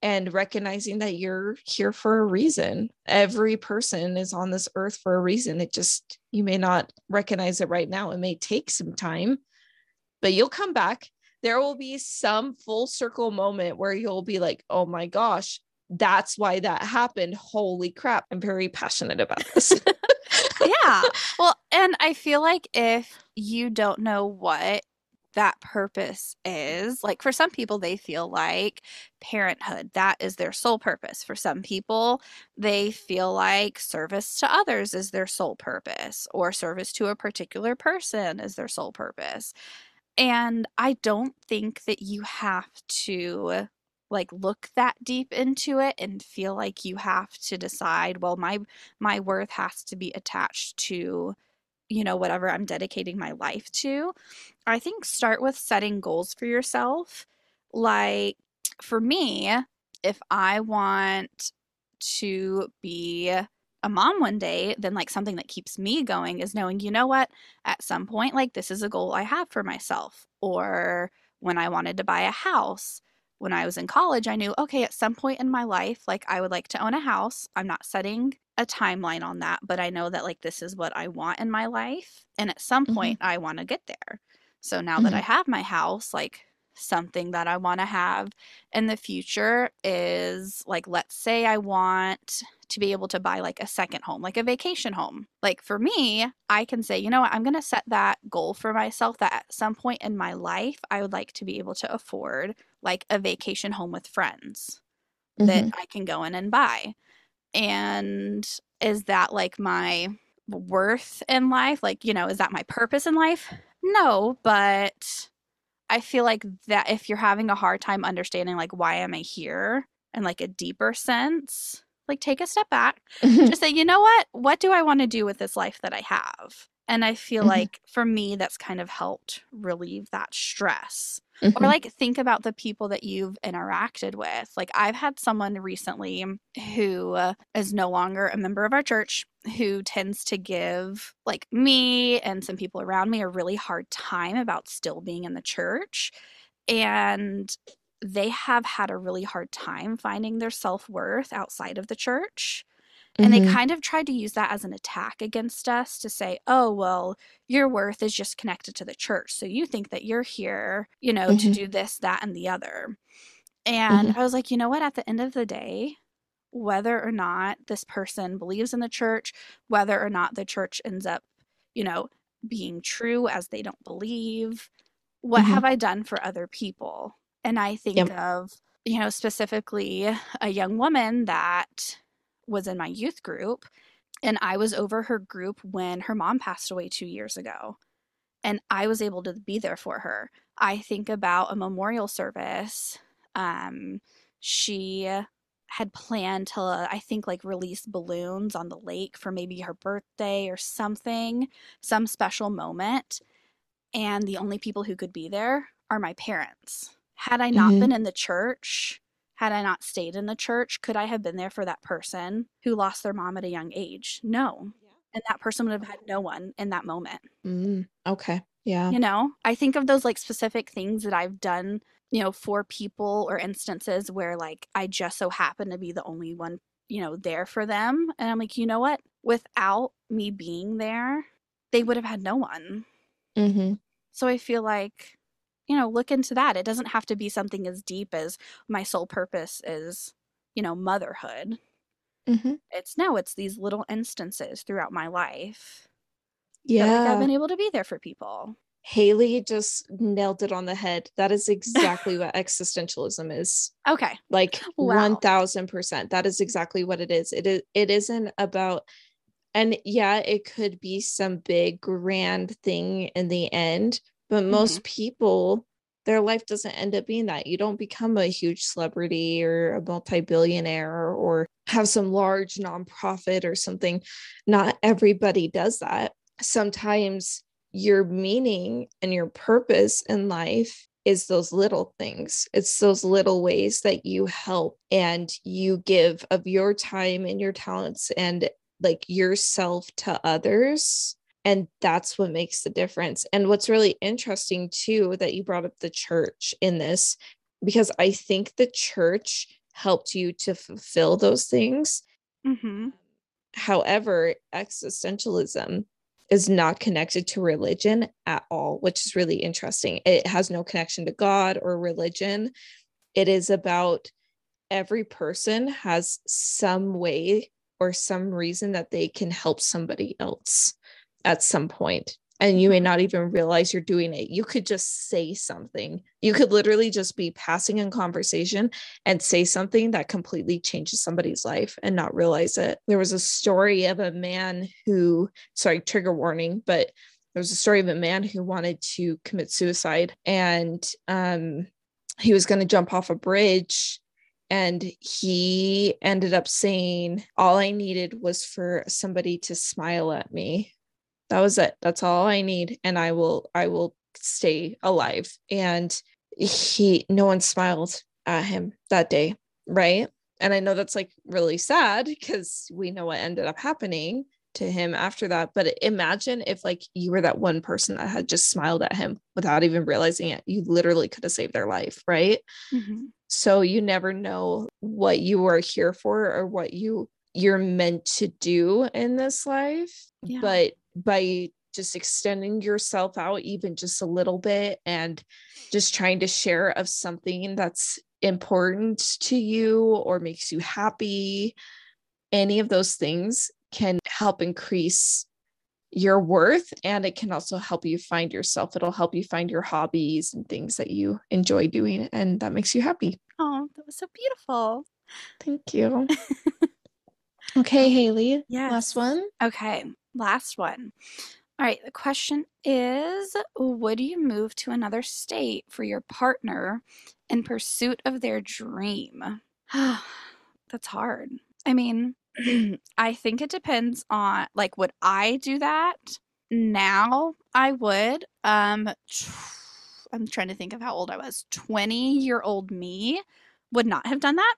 and recognizing that you're here for a reason. Every person is on this earth for a reason. It just you may not recognize it right now. It may take some time but you'll come back there will be some full circle moment where you'll be like oh my gosh that's why that happened holy crap i'm very passionate about this yeah. Well, and I feel like if you don't know what that purpose is. Like for some people, they feel like parenthood, that is their sole purpose. For some people, they feel like service to others is their sole purpose, or service to a particular person is their sole purpose. And I don't think that you have to like look that deep into it and feel like you have to decide well my my worth has to be attached to you know whatever I'm dedicating my life to. I think start with setting goals for yourself. Like for me, if I want to be a mom one day, then like something that keeps me going is knowing, you know what, at some point, like this is a goal I have for myself. Or when I wanted to buy a house, when I was in college, I knew, okay, at some point in my life, like I would like to own a house. I'm not setting a timeline on that, but I know that like this is what I want in my life. And at some point, I want to get there. So now Mm-hmm. that I have my house, like something that I want to have in the future is like, let's say I want to be able to buy like a second home, like a vacation home. Like for me, I can say, you know what, I'm going to set that goal for myself that at some point in my life, I would like to be able to afford like a vacation home with friends that Mhm. I can go in and buy. And is that like my worth in life? Like, you know, is that my purpose in life? No, but I feel like that if you're having a hard time understanding like why am I here and like a deeper sense, like take a step back. Just say, you know what? What do I want to do with this life that I have? And I feel Mhm. like for me that's kind of helped relieve that stress Mhm. or like think about the people that you've interacted with. Like I've had someone recently who uh, no longer a member of our church who tends to give like me and some people around me a really hard time about still being in the church and they have had a really hard time finding their self-worth outside of the church. And they Mhm. kind of tried to use that as an attack against us to say, oh, well, your worth is just connected to the church. So you think that you're here, you know, to Mhm. do this, that, and the other. And I was like, you know what? At the end of the day, whether or not this person believes in the church, whether or not the church ends up, you know, being true as they don't believe, what Mhm. have I done for other people? And I think Yep. of, you know, specifically a young woman that was in my youth group and I was over her group when her mom passed away 2 years ago and I was able to be there for her. I think about a memorial service. Um, she had planned to, I think, like release balloons on the lake for maybe her birthday or something, some special moment. And the only people who could be there are my parents. Had I not Mhm. been in the church, had I not stayed in the church, could I have been there for that person who lost their mom at a young age? No. And that person would have had no one in that moment. Mm, okay. Yeah. You know, I think of those like specific things that I've done, you know, for people or instances where like I just so happen to be the only one, you know, there for them. And I'm like, you know what? Without me being there, they would have had no one. hmm So I feel like, you know, look into that. It doesn't have to be something as deep as my sole purpose is, you know, motherhood. hmm It's no, it's these little instances throughout my life that Yeah. like I've been able to be there for people. Haley just nailed it on the head. That is exactly what existentialism is. Okay. Like Wow. 1000%. That is exactly what it is. It is it isn't about and yeah, it could be some big grand thing in the end, but most mm-hmm. people their life doesn't end up being that. You don't become a huge celebrity or a multi-billionaire or have some large nonprofit or something. Not everybody does that. Sometimes your meaning and your purpose in life is those little things. It's those little ways that you help and you give of your time and your talents and like yourself to others. And that's what makes the difference. And what's really interesting too, that you brought up the church in this, because I think the church helped you to fulfill those things. Mm-hmm. However, existentialism is not connected to religion at all, which is really interesting. It has no connection to God or religion. It is about every person has some way or some reason that they can help somebody else at some point. And you may Mhm. not even realize you're doing it. You could just say something. You could literally just be passing in conversation and say something that completely changes somebody's life and not realize it. There was a story of a man who, sorry, trigger warning, but there was a story of a man who wanted to commit suicide and um, he was going to jump off a bridge and he ended up saying all i needed was for somebody to smile at me that was it. That's all i need and i will i will stay alive. And he no one smiled at him that day right? And i know that's like really sad because we know what ended up happening to him after that but imagine if like you were that one person that had just smiled at him without even realizing it. You literally could have saved their life right? Mhm. so you never know what you are here for or what you you're meant to do in this life Yeah. but by just extending yourself out even just a little bit and just trying to share of something that's important to you or makes you happy any of those things can help increase your worth and it can also help you find yourself it'll help you find your hobbies and things that you enjoy doing and that makes you happy Oh, that was so beautiful. Thank you. okay, Haley. Yes. Last one. Okay, last one. All right, the question is Would you move to another state for your partner in pursuit of their dream? That's hard. I mean, I think it depends on like would I do that? Now I would. Um I'm trying to think of how old I was. 20 year old me would not have done that.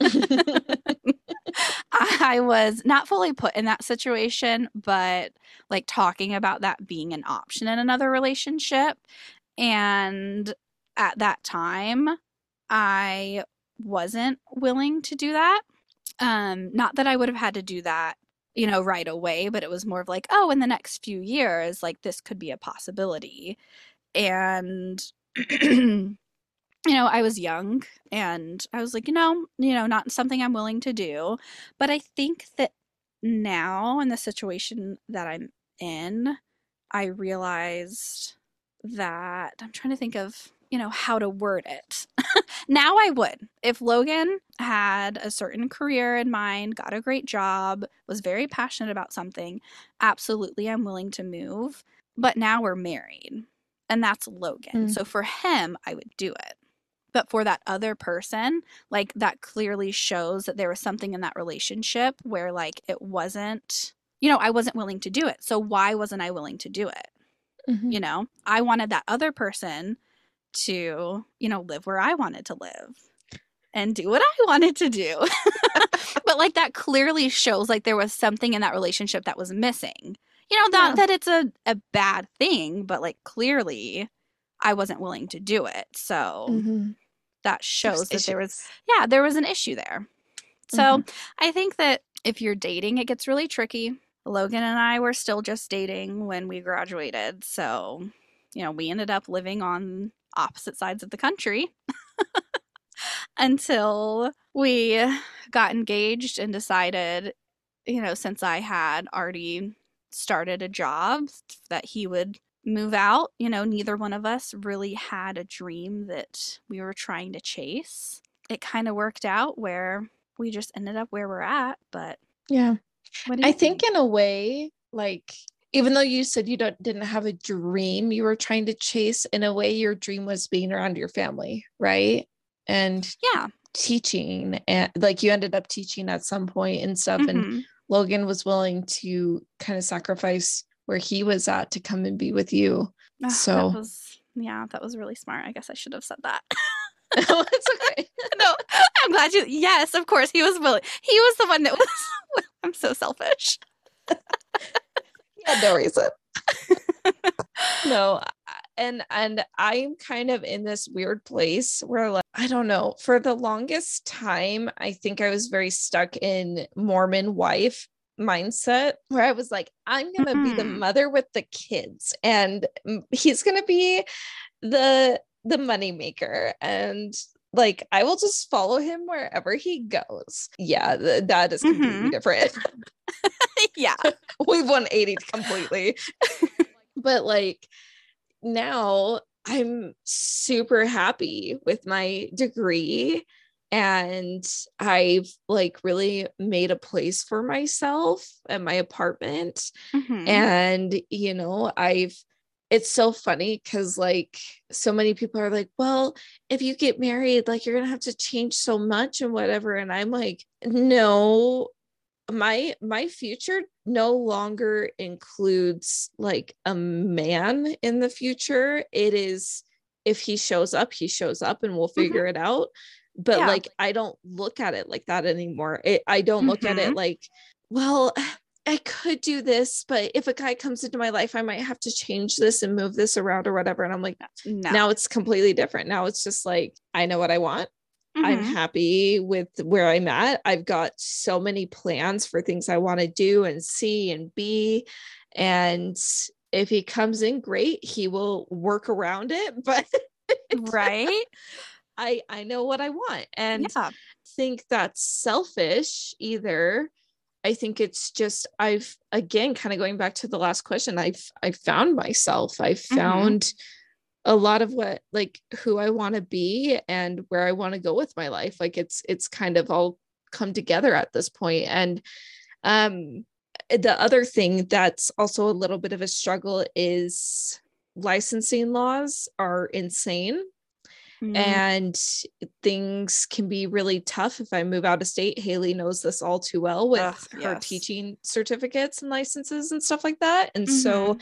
I was not fully put in that situation, but like talking about that being an option in another relationship. And at that time, I wasn't willing to do that. Um, not that I would have had to do that, you know, right away, but it was more of like, oh, in the next few years, like this could be a possibility. And you know, I was young and I was like, you know, you know, not something I'm willing to do. But I think that now in the situation that I'm in, I realized that I'm trying to think of, you know, how to word it. now I would. If Logan had a certain career in mind, got a great job, was very passionate about something, absolutely I'm willing to move. But now we're married and that's Logan. Mm. So for him, I would do it. But for that other person, like that clearly shows that there was something in that relationship where like it wasn't, you know, I wasn't willing to do it. So why wasn't I willing to do it? Mhm. You know, I wanted that other person to, you know, live where I wanted to live and do what I wanted to do. but like that clearly shows like there was something in that relationship that was missing. You know, not Yeah. that it's a, a bad thing, but like clearly I wasn't willing to do it. So Mhm. That shows that there was yeah, there was an issue there. So mm-hmm. I think that if you're dating, it gets really tricky. Logan and I were still just dating when we graduated. So, you know, we ended up living on opposite sides of the country until we got engaged and decided, you know, since I had already started a job, that he would move out. You know, neither one of us really had a dream that we were trying to chase. It kind of worked out where we just ended up where we're at. But Yeah. what do you I think in a way, like even though you said you don't didn't have a dream you were trying to chase, in a way your dream was being around your family, right? And yeah. teaching and like you ended up teaching at some point and stuff. And mhm. Logan was willing to kind of sacrifice where he was at to come and be with you. Ah, Ugh, so- that was yeah, that was really smart. I guess I should have said that. oh, it's okay. no, I'm glad you. Yes, of course, he was willing. He was the one that was. I'm so selfish. Yeah, no reason. no, and and I'm kind of in this weird place where like I don't know. For the longest time, I think I was very stuck in Mormon wife mindset where I was like, I'm gonna be the Mhm. mother with the kids, and he's gonna be the the money maker and like I will just follow him wherever he goes. Yeah, th- that is completely Mhm. different. yeah. We've 180 completely. but like now I'm super happy with my degree and I've like really made a place for myself at my apartment. Mm-hmm. And, you know, I've, it's so funny because like so many people are like, well, if you get married, like you're going to have to change so much and whatever. And I'm like, no, my my future no longer includes like a man in the future it is if he shows up he shows up and we'll mm-hmm. figure mm-hmm. it out but yeah. like i don't look at it like that anymore it, i don't look mm-hmm. at it mm-hmm. like well i could do this but if a guy comes into my life i might have to change this and move this around or whatever and i'm like no. now it's completely different now it's just like i know what i want Mm-hmm. I'm happy with where I'm at. I've got so many plans for things I want to do and see and be. And if he comes in, great, he will work around it. But right. I I know what I want. And yeah. think that's selfish either. I think it's just I've again kind of going back to the last question. I've I found myself. I mm-hmm. found mm-hmm a lot of what like who I want to be and where I want to go with my life. Like it's it's kind of all come together at this point. And um the other thing that's also a little bit of a struggle is licensing laws are insane. Mm-hmm. And things can be really tough if I move out of state. Haley knows this all too well with Ugh, her yes. teaching certificates and licenses and stuff like that. And mm-hmm. so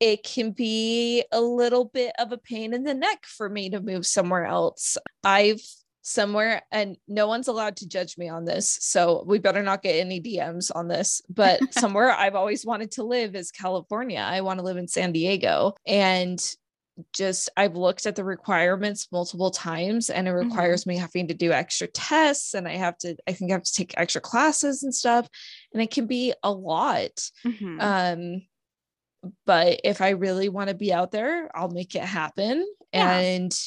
it can be a little bit of a pain in the neck for me to move somewhere else. I've somewhere and no one's allowed to judge me on this so we better not get any dms on this but somewhere i've always wanted to live is california i want to live in san diego and just I've looked at the requirements multiple times and it mm-hmm. requires mm-hmm. me having to do extra tests and I have to I think I have to take extra classes and stuff and it can be a lot. Mm-hmm. Um but if I really want to be out there, I'll make it happen. Yeah. And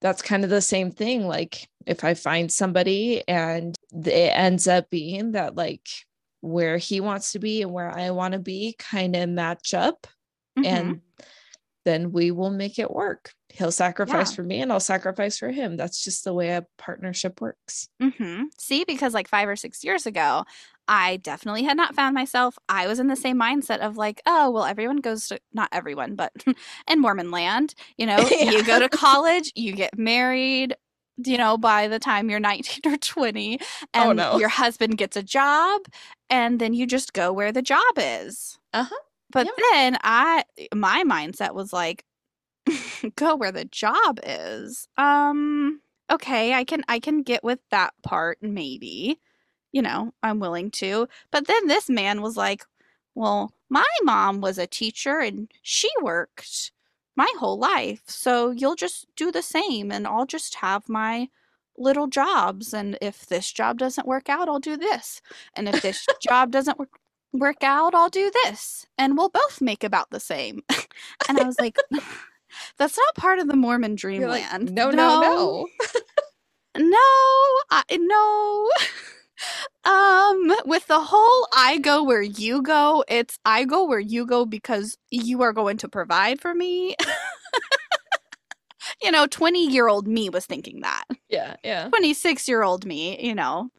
that's kind of the same thing. Like if I find somebody and it ends up being that like where he wants to be and where I want to be kind of match up mm-hmm. and then we will make it work. He'll sacrifice yeah. for me and I'll sacrifice for him. That's just the way a partnership works. Mm-hmm. See, because like five or six years ago, I definitely had not found myself. I was in the same mindset of like, oh, well, everyone goes to, not everyone, but in Mormon land, you know, yeah. you go to college, you get married, you know, by the time you're 19 or 20, and oh, no. your husband gets a job, and then you just go where the job is. Uh huh. But then I, my mindset was like, go where the job is. Um, okay, I can, I can get with that part, maybe you know, I'm willing to. But then this man was like, well, my mom was a teacher and she worked my whole life. So you'll just do the same and I'll just have my little jobs. And if this job doesn't work out, I'll do this. And if this job doesn't work, work out, I'll do this. And we'll both make about the same. and I was like, that's not part of the Mormon dreamland. Like, no, no, no. No, no, I, no um with the whole i go where you go it's i go where you go because you are going to provide for me you know 20 year old me was thinking that yeah yeah 26 year old me you know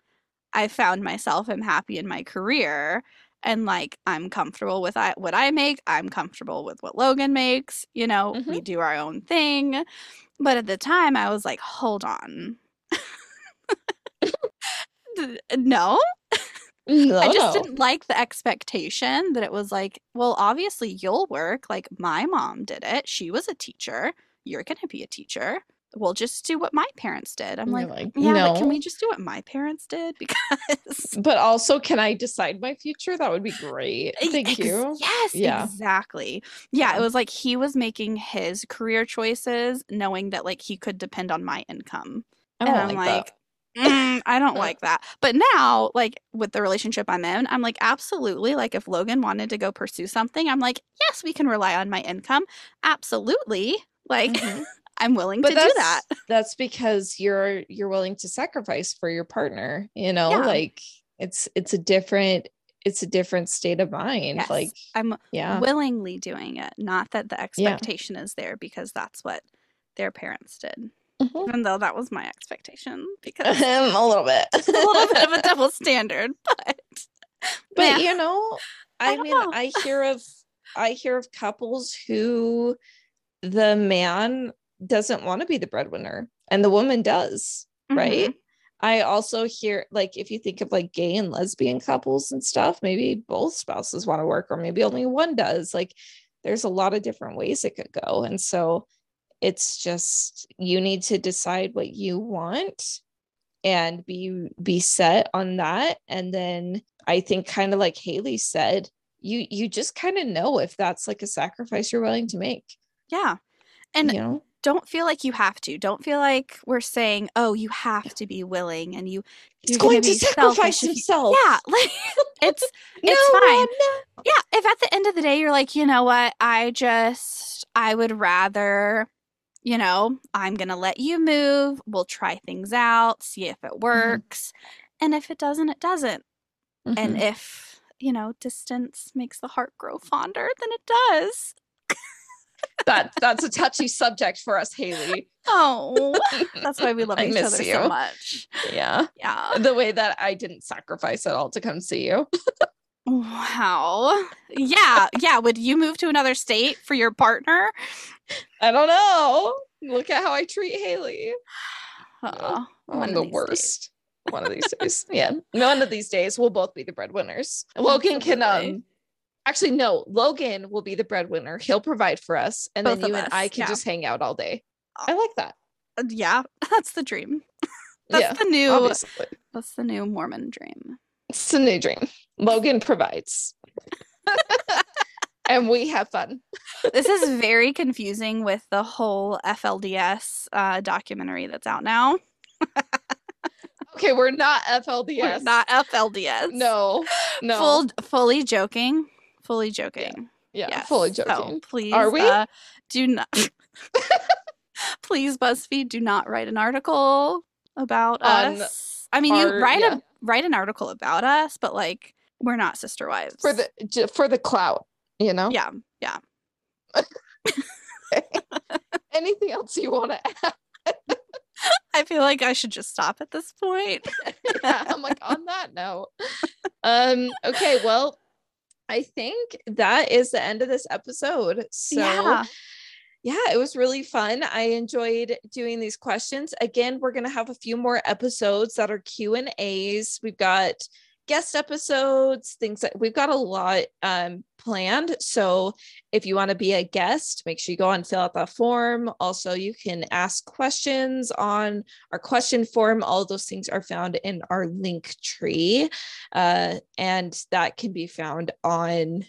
i found myself i'm happy in my career and like i'm comfortable with what i make i'm comfortable with what logan makes you know mm-hmm. we do our own thing but at the time i was like hold on no. No, I just didn't like the expectation that it was like, well, obviously you'll work. Like my mom did it. She was a teacher. You're going to be a teacher. We'll just do what my parents did. I'm like, like, yeah, no. can we just do what my parents did? Because. But also, can I decide my future? That would be great. Thank Ex- you. Yes, yeah. exactly. Yeah, yeah, it was like he was making his career choices, knowing that like he could depend on my income. I and I'm like, like mm, I don't like that. But now, like with the relationship I'm in, I'm like, absolutely. Like if Logan wanted to go pursue something, I'm like, yes, we can rely on my income. Absolutely. Like mm-hmm. I'm willing but to do that. That's because you're you're willing to sacrifice for your partner, you know, yeah. like it's it's a different it's a different state of mind. Yes, Like, I'm yeah. willingly doing it, not that the expectation is there because that's what their parents did. Mhm. Even though that was my expectation because a little bit. a little bit of a double standard, but but man, you know I i mean know. i hear of i hear of couples who the man doesn't want to be the breadwinner and the woman does right Mhm. i also hear like if you think of like gay and lesbian couples and stuff maybe both spouses want to work or maybe only one does like there's a lot of different ways it could go and so it's just you need to decide what you want and be be set on that and then i think kind of like haley said you you just kind of know if that's like a sacrifice you're willing to make Yeah. And you know don't feel like you have to. Don't feel like we're saying, "Oh, you have to be willing," and you he's going selfish sacrifice if himself Yeah, like it's no, it's fine. No. yeah. If at the end of the day you're like, you know what, I just I would rather, you know, I'm gonna let you move. We'll try things out, see if it works, and if it doesn't, it doesn't. And Mhm. if you know, distance makes the heart grow fonder, then it does. That that's a touchy subject for us haley Oh, that's why we love each other you. so much. yeah Yeah. the way that i didn't sacrifice at all to come see you Wow. Yeah. Yeah. Would you move to another state for your partner? i don't know look at how i treat haley Oh, I'm one of the these days. worst. One of these days. Yeah. One of these days we'll both be the breadwinners. Logan can Absolutely. um actually no, Logan will be the breadwinner. He'll provide for us and Both then you and I can yeah. just hang out all day. I like that. Uh, Yeah. That's the dream. That's yeah. the new. Obviously. That's the new Mormon dream. It's a new dream. Logan provides. and we have fun. This is very confusing with the whole FLDS uh, documentary that's out now. Okay, we're not We're FLDS. Not FLDS. No. No. Full, fully joking. Fully joking. yeah, Yes. fully So joking. please, Are we? Uh, do not. please, BuzzFeed, do not write an article about On us. I mean, you write yeah. a write an article about us, but like we're not sister wives. for the for the clout, you know? yeah, yeah. Anything else you want to add? I feel like I should just stop at this point. yeah, I'm like on that note. Um, okay, well, I think that is the end of this episode. So yeah, yeah, it was really fun. I enjoyed doing these questions. Again, we're gonna have a few more episodes that are Q and A's. We've got guest episodes, things that we've got a lot um, planned. So if you want to be a guest, make sure you go and fill out that form. Also, you can ask questions on our question form. All those things are found in our link tree, uh, and that can be found on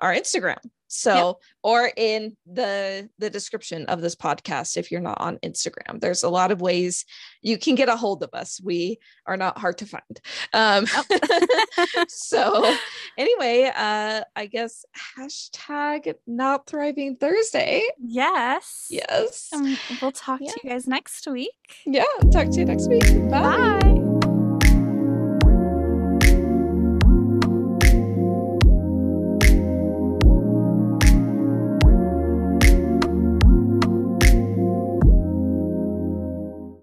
our Instagram. So, or in the the description of this podcast if you're not on Instagram. There's a lot of ways you can get a hold of us. We are not hard to find. Um, so anyway, uh, I guess hashtag not thriving Thursday. yes. Yes. Um, we'll talk Yeah. to you guys next week. Yeah. Talk to you next week. Bye. Bye.